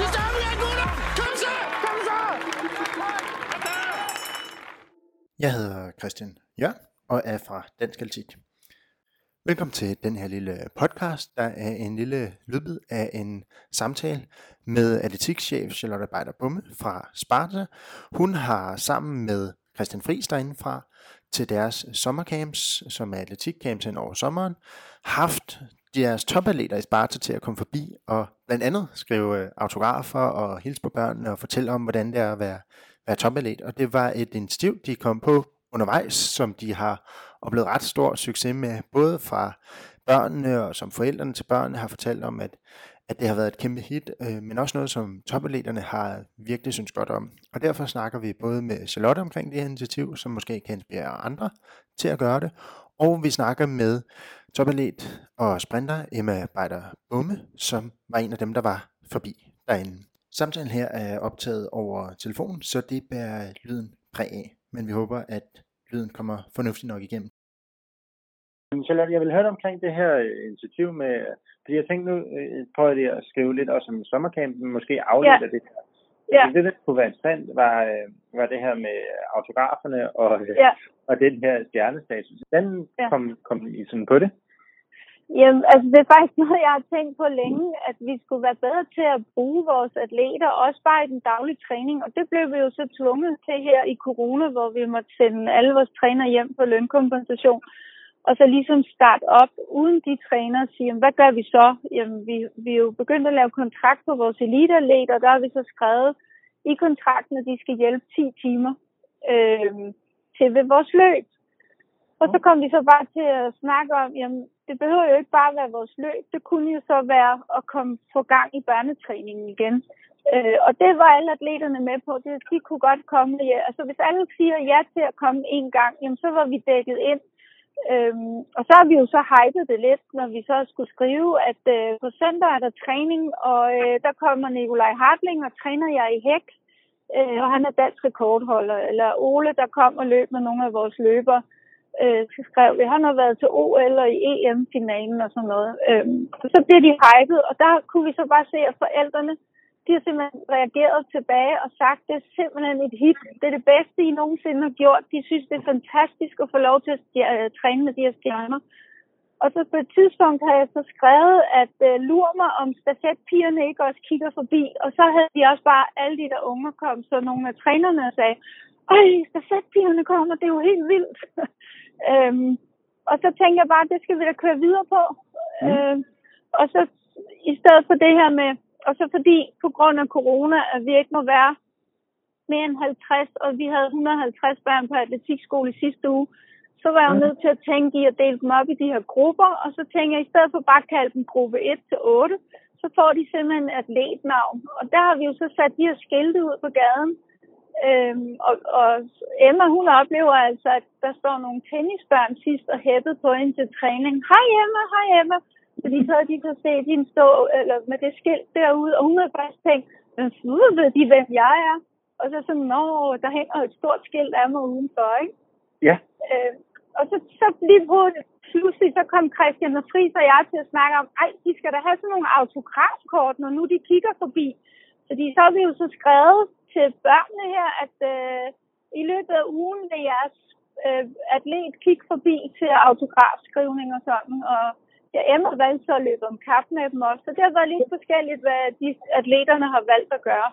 Sidste aflevering, gutter! Kom så! Kom så! Jeg hedder Christian Jørgen og er fra Dansk Atletik. Velkommen til den her lille podcast, der er en lille lydbid af en samtale med atletikchef Charlotte Beider Bumme fra Sparta. Hun har sammen med Christian Friis derindefra til deres sommercamps, som er atletikcamps hen over sommeren, haft deres topatleter i Sparta til at komme forbi og blandt andet skrive øh, autografer og hilse på børnene og fortælle om, hvordan det er at være, være topatlet. Og det var et initiativ, de kom på undervejs, som de har oplevet ret stor succes med, både fra børnene og som forældrene til børnene har fortalt om, at, at det har været et kæmpe hit, øh, men også noget, som topatleterne har virkelig synes godt om. Og derfor snakker vi både med Charlotte omkring det her initiativ, som måske kan inspirere andre til at gøre det, og vi snakker med topatlet og sprinter Emma Beider Bumme, som var en af dem, der var forbi derinde. Samtalen her er optaget over telefon, så det bærer lyden præg af, men vi håber, at lyden kommer fornuftigt nok igennem. Charlotte, jeg vil høre omkring det her øh, initiativ med, fordi jeg tænkte nu, øh, prøver jeg at skrive lidt også om sommercampen, måske afledt Ja. af det her. Ja. Det, der kunne være interessant, var, øh, var det her med autograferne og, øh, Ja. og den her stjernestatus. Den Ja. kom, kom I sådan på det? Jamen, altså det er faktisk noget, jeg har tænkt på længe, at vi skulle være bedre til at bruge vores atleter, også bare i den daglige træning. Og det blev vi jo så tvunget til her i corona, hvor vi måtte sende alle vores trænere hjem på lønkompensation. Og så ligesom starte op uden de trænere og sige, jamen, hvad gør vi så? Jamen, vi, vi er jo begyndt at lave kontrakt på vores eliteatleter, og der har vi så skrevet i kontrakten, at de skal hjælpe 10 timer øh, til ved vores løb. Og så kom vi så bare til at snakke om, jamen det behøver jo ikke bare være vores løb, det kunne jo så være at komme få gang i børnetræningen igen. Øh, og det var alle atleterne med på, det, de kunne godt komme. Ja. Altså hvis alle siger ja til at komme en gang, jamen så var vi dækket ind. Øhm, og så har vi jo så hypet det lidt, når vi så skulle skrive, at øh, på søndag er der træning, og øh, der kommer Nikolaj Hartling og træner jeg i hæk, øh, og han er dansk rekordholder. Eller Ole, der kom og løb med nogle af vores løbere øh, skrev vi, han har været til OL og i EM-finalen og sådan noget. Øhm, og så bliver de hypet, og der kunne vi så bare se, at forældrene, de har simpelthen reageret tilbage og sagt, det er simpelthen et hit. Det er det bedste, I nogensinde har gjort. De synes, det er fantastisk at få lov til at øh, træne med de her stjerner. Og så på et tidspunkt har jeg så skrevet, at øh, lurer mig, om stafetpigerne ikke også kigger forbi. Og så havde de også bare, alle de der unger kom, så nogle af trænerne sagde, ej, stafetpigerne kommer, det er jo helt vildt. øhm, og så tænker jeg bare, det skal vi da køre videre på. Mm. Øhm, og så i stedet for det her med, og så fordi på grund af corona, at vi ikke må være mere end 50, og vi havde 150 børn på atletikskole i sidste uge, så var jeg jo nødt til at tænke i at dele dem op i de her grupper, og så tænker jeg, i stedet for bare at kalde dem gruppe 1 til 8, så får de simpelthen et atletnavn. Og der har vi jo så sat de her skilte ud på gaden. Øhm, og, og Emma, hun oplever altså, at der står nogle tennisbørn sidst og hæppet på hende til træning. Hej Emma, hej Emma. Fordi så har de så set hende stå eller med det skilt derude, og hun har bare tænkt, men ved de, hvem jeg er? Og så sådan, nå, der hænger et stort skilt af mig udenfor, ikke? Ja. Øh, og så, så lige på pludselig, så kom Christian og Friis og jeg til at snakke om, ej, de skal da have sådan nogle autografkort, når nu de kigger forbi. Fordi så har vi jo så skrevet til børnene her, at øh, i løbet af ugen vil jeres øh, atlet kigge forbi til autografskrivning og sådan. Og jeg Emma valgte så at løbe om kap med dem også. Så det har været lidt forskelligt, hvad de atleterne har valgt at gøre.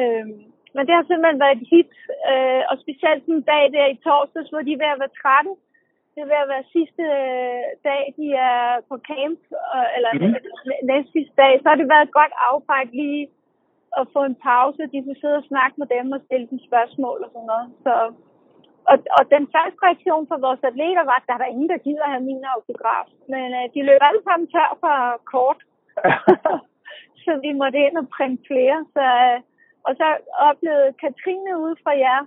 Øh, men det har simpelthen været et hit, øh, og specielt en dag der i torsdags, hvor de er ved at være trætte. Det er ved at være sidste øh, dag, de er på camp, øh, eller Mhm. mm-hmm. næste sidste dag. Så har det været et godt afbræk lige at få en pause. De kunne sidde og snakke med dem og stille dem spørgsmål og sådan noget. Så, og, og den første reaktion fra vores atleter var, at der er der ingen, der gider have min autograf. Men øh, de løb alle sammen tør for kort. så vi måtte ind og printe flere. Så, øh, og så oplevede Katrine ude fra jer,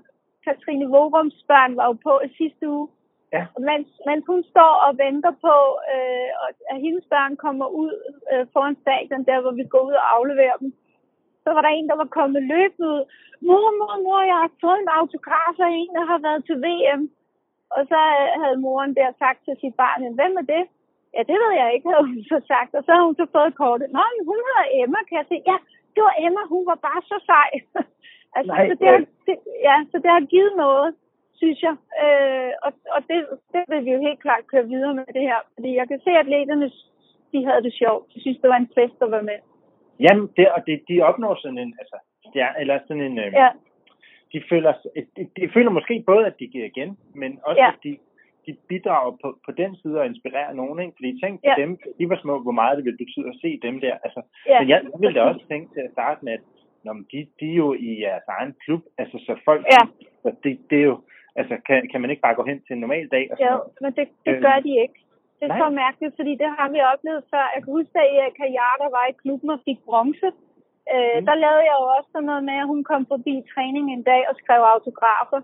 Katrine Vorums børn var jo på i sidste uge. Ja. Mens, mens hun står og venter på, øh, at hendes børn kommer ud øh, foran stadion, der hvor vi går ud og afleverer dem, så var der en, der var kommet løbende ud. Mor, mor, mor, jeg har fået en autograf af en, der har været til VM. Og så øh, havde moren der sagt til sit barn, hvem er det? Ja, det ved jeg ikke, havde hun så sagt. Og så havde hun så fået kortet. Nå, men hun hedder Emma, kan jeg se. Ja, det var Emma, hun var bare så sej. altså, Nej, så det, har, det, ja, så det har givet noget, synes jeg. Øh, og og det, det vil vi jo helt klart køre videre med det her. Fordi jeg kan se, at atleterne, de havde det sjovt. De synes, det var en fest at være med. Jamen, det, og det, de opnår sådan en, altså, stjerne, eller sådan en, øh, Ja, de, føler, de, de føler måske både, at de giver igen, men også, Ja. at de, de bidrager på, på den side og inspirerer nogen, ikke? Fordi tænk på Ja. dem, de var små, hvor meget det ville betyde at se dem der. Altså, ja. så jeg, jeg ville da også tænke til at starte med, at når de, de er jo i jeres egen klub, altså så folk, Ja. så det, det er jo, altså kan, kan man ikke bare gå hen til en normal dag og sådan Ja, noget? men det, det Øh, gør de ikke. Det er nej. så mærkeligt, fordi det har vi oplevet før. Jeg kan huske, at Erik Kajar, der var i klubben og fik bronze. Øh, Mm. Der lavede jeg jo også sådan noget med, at hun kom forbi træning en dag og skrev autografer.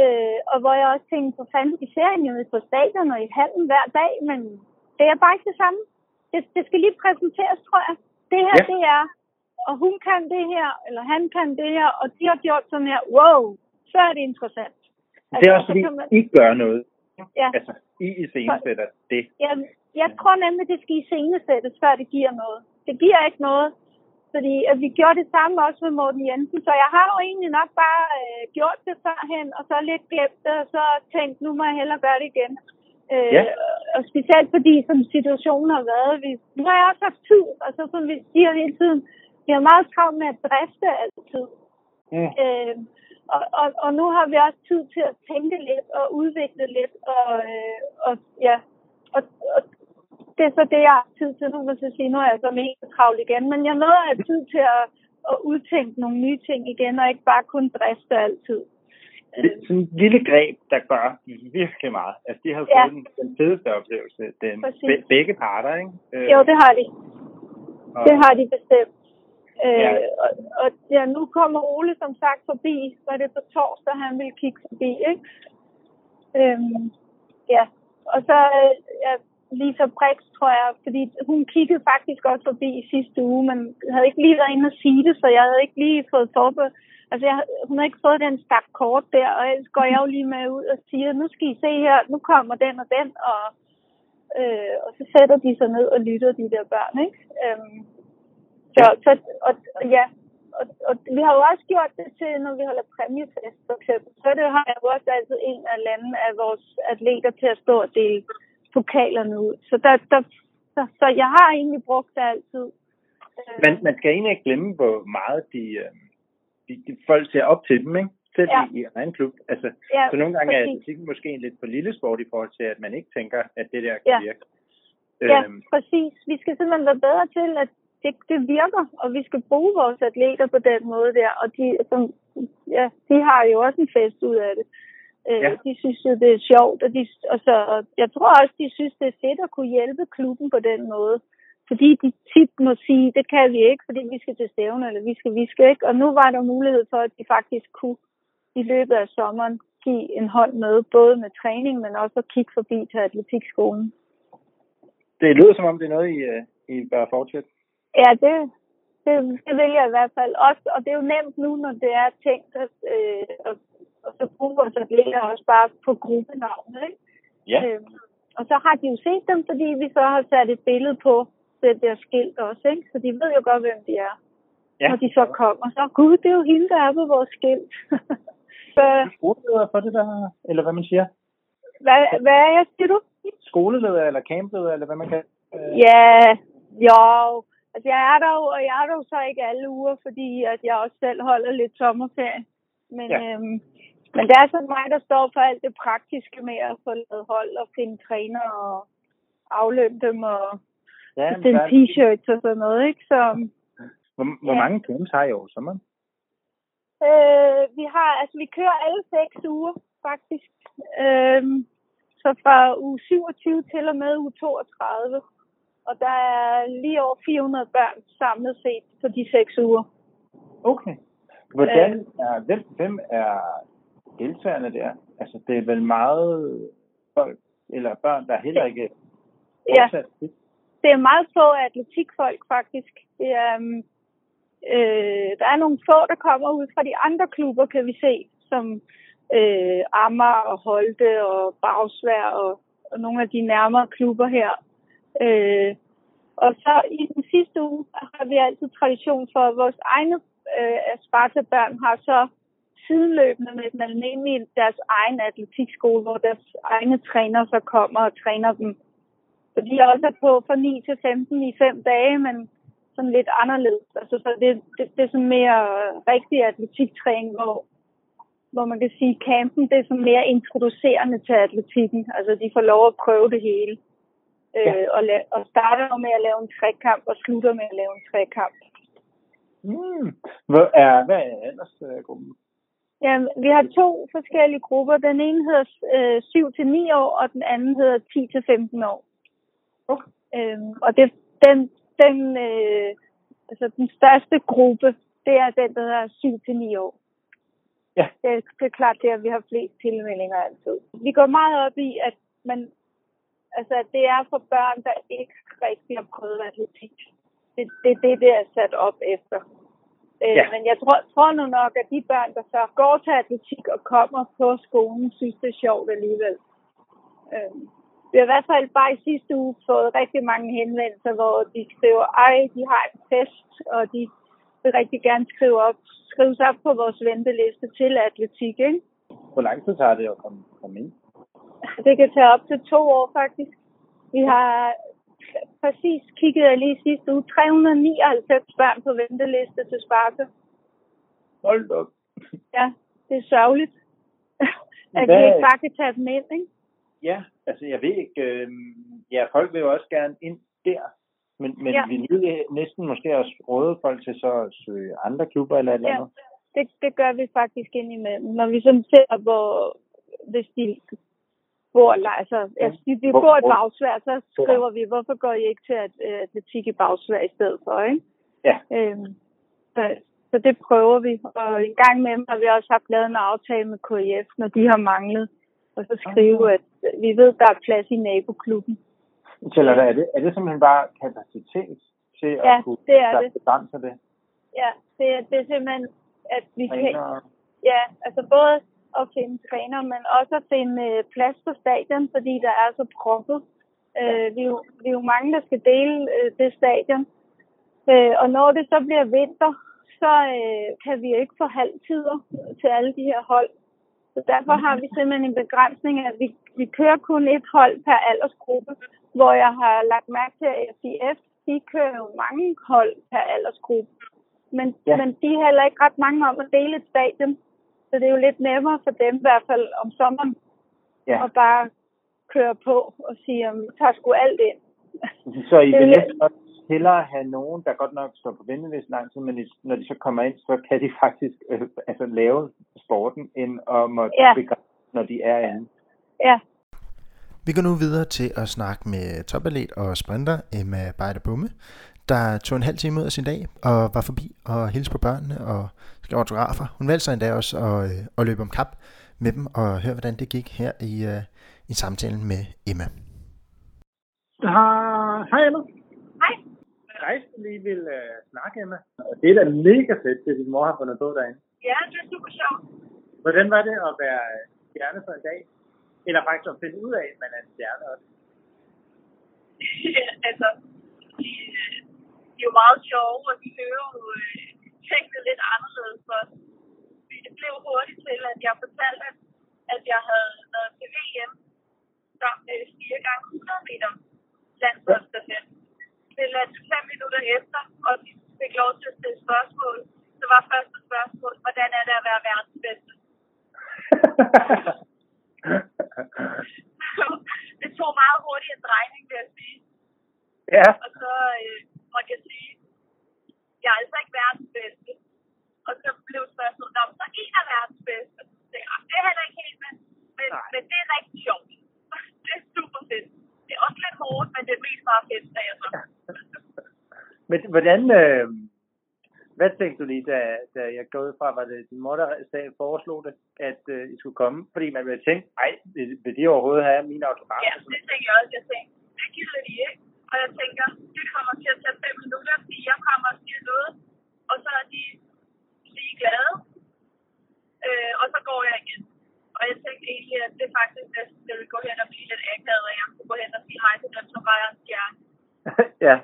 Øh, og hvor jeg også tænkte, på fanden, vi ser hende jo på stadion og i hallen hver dag, men det er bare ikke det samme. Det, det skal lige præsenteres, tror jeg. Det her, Ja. det er, og hun kan det her, eller han kan det her, og de har gjort sådan her. Wow, så er det interessant. Det er også så fordi, man- I gør noget. Ja. Altså, I iscenesætter det. Jeg, jeg tror nemlig, det skal iscenesættes, før det giver noget. Det giver ikke noget, fordi at vi gjorde det samme også med Morten Jensen, så jeg har jo egentlig nok bare øh, gjort det førhen, og så lidt glemt det, og så tænkt, nu må jeg hellere gøre det igen. Øh, Ja. Og specielt fordi, som situationen har været, vi, nu har jeg også haft tid, og så som vi siger hele tiden, vi har meget travlt med at drifte altid. Mm. Øh, og, og, og nu har vi også tid til at tænke lidt og udvikle lidt. Og, øh, og ja, og, og det er så det, jeg har tid til. Nu vil jeg sige, nu er jeg så mega travlt igen. Men jeg nåede at have tid til at, at udtænke nogle nye ting igen, og ikke bare kun drifte altid. Det er sådan et lille greb, der gør virkelig meget. Altså, de har Ja. fået den, den fedeste oplevelse. Den, Præcis. be, begge parter, ikke? Øh, Jo, det har de. og- Det har de bestemt. Øh, Ja. og, og ja, nu kommer Ole som sagt forbi. Var det på torsdag, han ville kigge forbi, ikke? Øhm, ja, og så øh, ja, Lisa Brix, tror jeg, fordi hun kiggede faktisk også forbi i sidste uge, men havde ikke lige været inde og sige det, så jeg havde ikke lige fået forberedt. Altså, jeg, hun havde ikke fået den stak kort der, og ellers går jeg jo lige med ud og siger, nu skal I se her, nu kommer den og den, og, øh, og så sætter de sig ned og lytter, de der børn, ikke? Øhm, så, så og, og, ja, og, og, vi har jo også gjort det til, når vi holder præmiefest, for eksempel. Så det har jeg jo også altid en af landene af vores atleter til at stå og dele pokalerne ud. Så, der, der, så, så jeg har egentlig brugt det altid. Men man skal egentlig ikke glemme, hvor meget de, øh, de, de folk ser op til dem, ikke? Selv Ja. i, i egen klub. Altså, ja, så nogle gange er præcis. atletikken måske en lidt for lille sport i forhold til, at man ikke tænker, at det der kan Ja. virke. Ja, Øhm, præcis. Vi skal simpelthen være bedre til, at det, det virker, og vi skal bruge vores atleter på den måde der. Og de, som, ja, de har jo også en fest ud af det. Øh, Ja. De synes jo, det er sjovt, og, de, og så, og jeg tror også, de synes, det er fedt at kunne hjælpe klubben på den måde. Fordi de tit må sige, det kan vi ikke, fordi vi skal til stævne, eller vi skal, vi skal ikke. Og nu var der mulighed for, at de faktisk kunne i løbet af sommeren give en hånd med, både med træning, men også at kigge forbi til atletikskolen. det lyder som om, det er noget, I, øh, I bør fortsætte. Ja, det, det, det vil jeg i hvert fald også. Og det er jo nemt nu, når det er tænkt, at, øh, og, og så bruger vores atleter også bare på gruppenavnet. Ikke? Ja. Øh, og så har de jo set dem, fordi vi så har sat et billede på det der skilt også. Ikke? Så de ved jo godt, hvem de er, ja. når de så kommer. Så, gud, det er jo hende, der er på vores skilt. så, Skoleleder for det der, eller hvad man siger? hvad, hvad er jeg, siger du? Skoleleder eller campleder, eller hvad man kan? Øh, Ja, jo. Altså, jeg er der jo, og jeg er der jo så ikke alle uger, fordi at jeg også selv holder lidt sommerferie. Men, Ja. øhm, men det er så mig, der står for alt det praktiske med at få lavet hold og finde træner og aflønne dem og ja, bestille t-shirts og sådan noget, ikke? Så Hvor, hvor Ja. mange camps har I over sommeren? øh, vi har, altså vi kører alle seks uger, faktisk. Øhm, så fra uge 27 til og med uge 32. Og der er lige over 400 børn samlet set på de seks uger. Okay. Hvordan er, hvem, hvem er deltagerne der? Altså, det er vel meget folk, eller børn, der heller ikke Ja. Det er meget få atletikfolk faktisk. Det er, øhm, øh, der er nogle få, der kommer ud fra de andre klubber, kan vi se, som øh, Amager og Holte og Bagsvær og, og nogle af de nærmere klubber her. Øh, Og så i den sidste uge har vi altid tradition for, at vores egne øh, Sparta-børn har så sideløbende med den almindelige deres egen atletikskole, hvor deres egne træner så kommer og træner dem. Så de er også på fra 9 til 15 i fem dage, men sådan lidt anderledes. Altså, så det, det, det er sådan mere rigtig atletiktræning, hvor, hvor man kan sige, at campen det er sådan mere introducerende til atletikken. Altså de får lov at prøve det hele. Ja. Øh, og, la- og starter med at lave en trekamp og slutter med at lave en trekamp. Mm. Hvad er, hvad er aldersgruppen? Ja, vi har to forskellige grupper. Den ene hedder øh, 7-9 år, og den anden hedder 10-15 år. Okay. Øhm, og det, den, den, øh, altså den største gruppe, det er den, der hedder 7-9 år. Ja. Det, det er klart, det er, at vi har flest tilmeldinger altid. Vi går meget op i, at man, altså, at det er for børn, der ikke rigtig har prøvet atletik. Det er det, det, det er sat op efter. Øh, Ja. Men jeg tror, tror nu nok, at de børn, der så går til atletik og kommer på skolen, synes det er sjovt alligevel. Øh, vi har i hvert fald bare i sidste uge fået rigtig mange henvendelser, hvor de skriver, ej, de har en fest, og de vil rigtig gerne skrive op, skrives op på vores venteliste til atletik. Ikke? Hvor lang tid tager det at komme, komme ind? Det kan tage op til to år faktisk. Vi har præcis kigget jeg lige sidste uge, 399 børn på venteliste til Sparta. Hold op. Ja, det er sørgeligt, at vi Hvad- ikke bare kan tage dem ind. Ikke? Ja, altså jeg ved ikke, øh, ja, folk vil jo også gerne ind der, men, men Ja. vi vil næsten måske også råde folk til så at søge andre klubber eller eller Ja, andet. det, det gør vi faktisk indimellem. Når vi sådan ser, hvor hvis de altså, altså de, de Hvor- bor i hvor- Bagsvær, så skriver vi, hvorfor går I ikke til at, øh, atletik i Bagsvær i stedet for, ikke? Ja. Øhm, så, så det prøver vi. Og en gang med har vi også haft lavet en aftale med KIF, når de har manglet. Og så skrive, at øh, vi ved, der er plads i naboklubben. Så eller hvad er det? Er det simpelthen bare kapacitet til Ja, at kunne det er der det. det? Ja, det, er- det er simpelthen, at vi kan, Træner, Ja, altså både at finde træner, men også at finde øh, plads på stadion, fordi der er så proppet. Øh, vi, er jo, vi er jo mange, der skal dele øh, det stadion. Øh, og når det så bliver vinter, så øh, kan vi ikke få halvtider til alle de her hold. Så derfor har vi simpelthen en begrænsning, at vi, vi kører kun et hold per aldersgruppe, hvor jeg har lagt mærke til, at FIF, de kører jo mange hold per aldersgruppe. Men, ja. Ja. men de er heller ikke ret mange om at dele et stadion. Så det er jo lidt nemmere for dem, i hvert fald om sommeren, ja. at bare køre på og sige, at vi tager sgu alt ind. Så I det vil næsten også hellere have nogen, der godt nok står på venteliste lang tid, men i- når de så kommer ind, så kan de faktisk øh, altså, lave sporten, end at måtte Ja. begrænse, når de er inde. Ja, Vi går nu videre til at snakke med topatlet og sprinter Emma Bejder Bumme, der tog en halv time ud af sin dag og var forbi og hilste på børnene og skrev autografer. Hun valgte sig endda også at, øh, at løbe om kap med dem og høre, hvordan det gik her i, uh, i samtalen med Emma. Hej, hej Emma. Hej. Hej, lige vil uh, snakke, Emma. Og det er da mega fedt, det din mor har fundet på derinde. ja det er super sjovt. Hvordan var det at være stjerne for en dag? Eller faktisk at finde ud af, at man er en stjerne også? altså, de, øh, de er jo meget sjove, og de hører jo øh, tingene lidt anderledes for os. Det blev hurtigt til, at jeg fortalte, at, at jeg havde været til VM som øh, 4 gange 100 meter landsholdsstafet. Det ladt fem minutter efter, og de fik lov til at stille spørgsmål. Så var første spørgsmål, hvordan er det at være verdens bedste? det tog meget hurtigt en drejning, vil jeg sige. ja. Og så øh, måtte jeg sige, jeg er altså ikke verdens bedste. Så blev spørgsmålet, om så en af verdens bedste. Så sagde jeg, "Ah, det er heller ikke helt, men, men, men det er rigtig sjovt. det er super fedt. Det er også lidt hårdt, men det er mest meget fedt, sagde jeg så. Men hvordan, øh, hvad tænkte du lige, da, da jeg går ud fra, var det din mor, der foreslog det, at øh, I skulle komme? Fordi man ville tænke, ej, vil, vil de overhovedet have mine autografer? Ja, det tænker jeg også. Jeg tænkte, det gider de ikke. Og jeg tænker, det kommer til at tage fem minutter, fordi jeg kommer og siger noget, og så er de lige glade. Øh, og så går jeg igen. Og jeg tænkte egentlig, at det faktisk næsten det ville gå hen og blive lidt akavet, og jeg kunne gå hen og sige hej til dem, som var en stjerne. ja.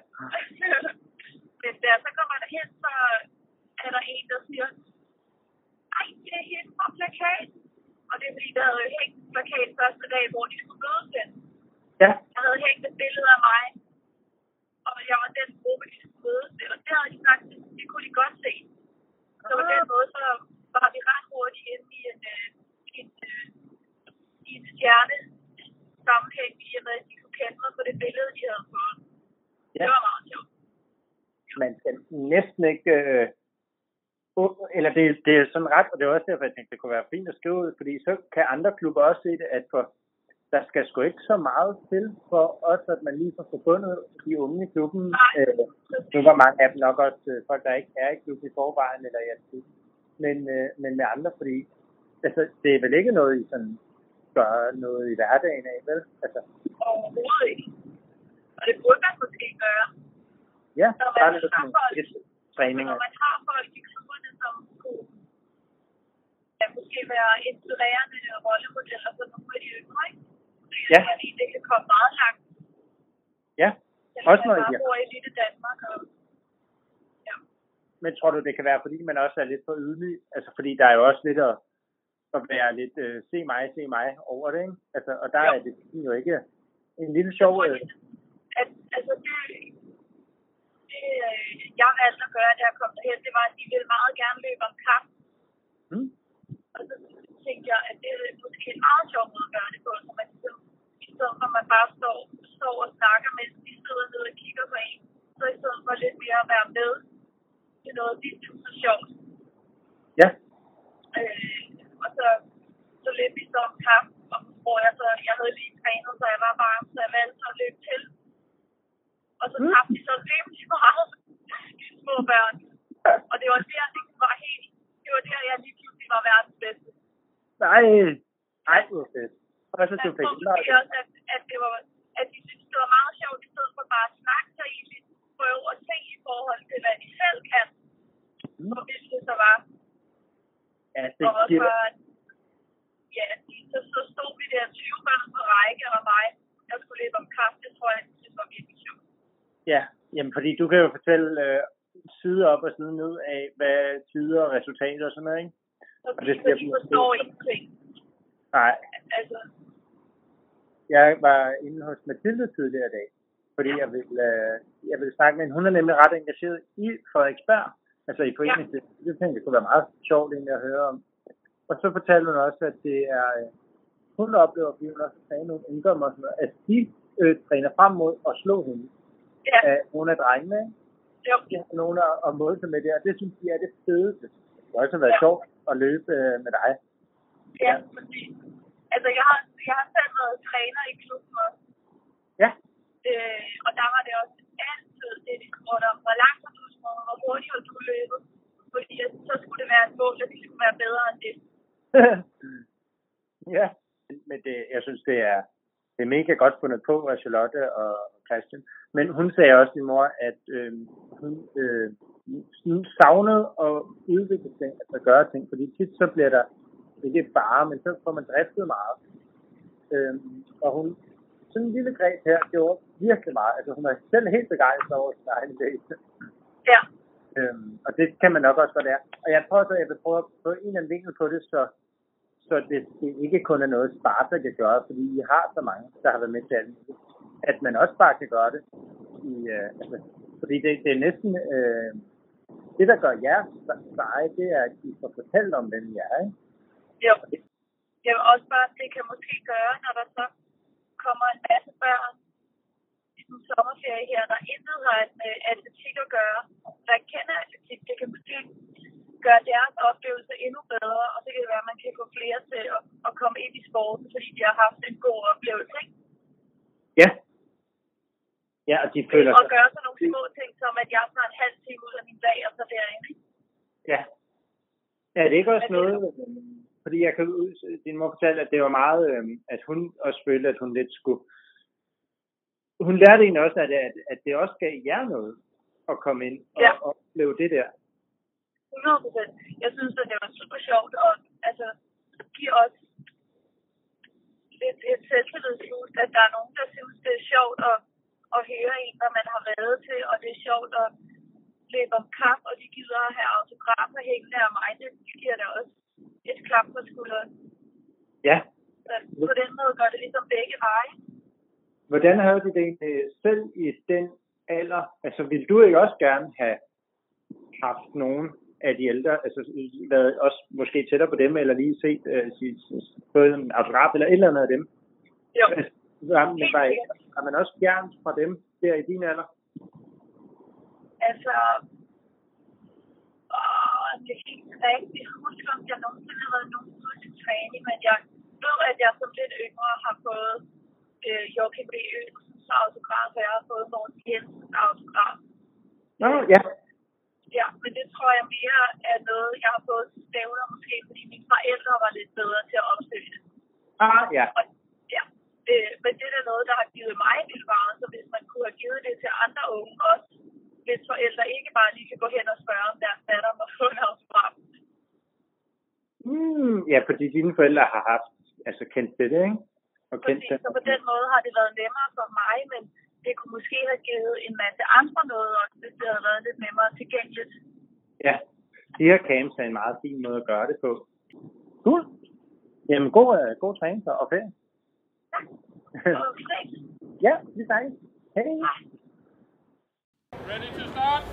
første dag, hvor de skulle mødes hen. Ja, Jeg havde hængt et billede af mig, og jeg var den gruppe, de skulle mødes med, og det havde de sagt, det, det kunne de godt se. Så på den måde, så var vi ret hurtigt inde i en, øh, en, øh, i en stjerne sammenhæng, i og med, at de kunne kende mig på det billede, de havde fået. Ja. Det var meget sjovt. man skal næsten ikke... Øh, åb- eller det, det er sådan ret, og det er også derfor, jeg tænkte, det kunne være fint at skrive ud, fordi så kan andre klubber også se det, at for, der skal sgu ikke så meget til for os, at man lige får forbundet de unge i klubben. Øh, nu var mange af dem nok også øh, folk, der ikke er i klubben i forvejen, eller i klub. Men, øh, men med andre, fordi altså, det er vel ikke noget, I sådan gør noget i hverdagen af, vel? Altså, Overhovedet ikke. Og det burde man måske gøre. ja, Når man har sådan folk, træninger. når man har folk i kunne ja, måske være inspirerende rollemodeller for nogle af de yngre, ikke? Jeg Ja. at det kan komme meget langt. Ja, Selvom også bare ja. bor i lille Danmark. Og, ja. Men tror du, det kan være, fordi man også er lidt for ydmyg? Altså, fordi der er jo også lidt at, at være lidt, øh, se mig, se mig over det, ikke? Altså, og der Jo. er det jo ikke en lille sjov... Jeg tror, Øh, at, altså det, det, øh, jeg valgte at gøre, da jeg kom derhen, det var, at de ville meget gerne løbe om kamp. hmm? Tænkte jeg, at det er måske en meget sjov måde at gøre det på, så man ligesom, i stedet for at man bare står, står og snakker, mens de sidder nede og kigger på en, så i stedet for lidt mere at være med til noget, de synes er sjovt. Ja, Øh, og så, så løb vi så om kamp, og hvor jeg så, jeg havde lige trænet, så jeg var varm, så jeg valgte at løbe til. Og så Mm. tabte de så rimelig meget, de små børn. Og det var der, det var helt, det var der, jeg lige pludselig var verdens bedste. Nej, nej, hvor fedt. Og så Jeg fik tror måske også, at, at, det var, at de syntes, det var meget sjovt, i stedet for bare at snakke sig egentlig, prøve at se i forhold til, hvad de selv kan, Mm. hvor vildt det så var. Ja, det Og giver, var, ja, så, så stod vi der 20 børn på række, og mig, der skulle løbe om kaffe, det tror jeg, det var virkelig sjovt. ja, jamen fordi du kan jo fortælle øh, side op og side ned af, hvad tider og resultater og sådan noget, ikke? Så Og de, det så bliver de forstår ingenting. Nej, Altså, jeg var inde hos Mathilde tidligere i dag, fordi jeg vil, øh, jeg vil snakke med hende. Hun er nemlig ret engageret i Frederiksberg, altså i foreningen. Ja. Det tænkte jeg kunne være meget sjovt egentlig at høre om. Og så fortalte hun også, at det er, øh, hun oplever, fordi hun også sagde nogle ungdommer, at de øh, træner frem mod at slå hende ja, af nogle af drengene. ikke? jo, De har nogen at, at måle sig med det, og det synes de er det fedeste. Det har også været Ja. sjovt at løbe øh, med dig. ja, præcis. Altså, jeg har, jeg har selv været træner i klubben også. Ja, Øh, og der var det også altid det, de spurgte om. Hvor langt har du sprunget? Hvor hurtigt har du løbet? Fordi at, så skulle det være et mål, at de skulle være bedre end det. ja, men det, jeg synes, det er, det er mega godt fundet på af Charlotte og Christian. Men hun sagde også, min mor, at øh, hun, øh, hun savnede at udvikle ting, altså gøre ting, fordi tit så bliver der ikke bare, men så får man driftet meget. Øh, og hun, sådan en lille greb her, gjorde virkelig meget. Altså hun er selv helt begejstret over sin egen idé. Ja, Øhm, og det kan man nok også godt være. Og jeg tror så, at jeg vil prøve at få en eller anden vinkel på det, så, så det, det ikke kun er noget, Sparta kan gøre, fordi I har så mange, der har været med til alt at man også bare kan gøre det. I, øh, altså, fordi det, det er næsten... Øh, det, der gør jer seje, det er, at I får fortalt om, hvem I er. Ikke? Jo. Jeg vil også bare, det kan måske gøre, når der så kommer en masse børn i en sommerferie her, der intet har med atletik at gøre, der kender atletik. Det kan måske gøre deres oplevelse endnu bedre, og så kan det være, at man kan få flere til at, at komme ind i sporten, fordi de har haft en god oplevelse. Ikke? Ja. Ja, og de føler Og gøre sådan nogle små ting, som at jeg tager en halv time ud af min dag, og så derinde. Ikke? Ja. Er det ikke også noget, fordi jeg kan din mor fortalte, at det var meget, øh, at hun også følte, at hun lidt skulle, hun lærte egentlig også, at, at, at det også gav jer noget at komme ind og, Ja. og opleve det der. 100 procent. Jeg synes, at det var super sjovt, og altså, give os lidt et selvtillidsboost, at der er nogen, der synes, det er sjovt at, at høre en, hvad man har været til, og det er sjovt at løbe om kap, og de gider at have autografer hængende af mig. Det giver da også et klap på skulderen. Ja, Så på den måde gør det ligesom begge veje. Hvordan havde du det egentlig selv i den alder? Altså, ville du ikke også gerne have haft nogen af de ældre, altså været også måske tættere på dem, eller lige set uh, sit, en autograf, eller et eller andet af dem? Jo, Altså, var, men var, var man også fjernt fra dem der i din alder? altså... Åh, det er ikke rigtigt. Husker, om jeg nogensinde har været nogen til træning, men jeg ved, at jeg som lidt yngre har fået øh, Joachim B. Ønsens autograf, og jeg har fået Morten Jensens autograf. Nå, ja. Ja, men det tror jeg mere er noget, jeg har fået stævner, måske fordi mine forældre var lidt bedre til at opsøge det. Ah, ja. Og, ja, øh, men det er noget, der har givet mig vildt meget, så hvis man kunne have givet det til andre unge også, hvis forældre ikke bare lige kan gå hen og spørge, om deres datter må få en autograf. Mm, ja, fordi dine forældre har haft, altså kendt det, ikke? Og kendt Præcis, så på den måde har det været nemmere for mig, men det kunne måske have givet en masse andre noget, også, hvis det havde været lidt nemmere tilgængeligt. Ja, de her camps er en meget fin måde at gøre det på. Cool. Jamen, god, uh, god træning så, og ferie. Og fri. ja, vi snakkes. Hej. Ready to start?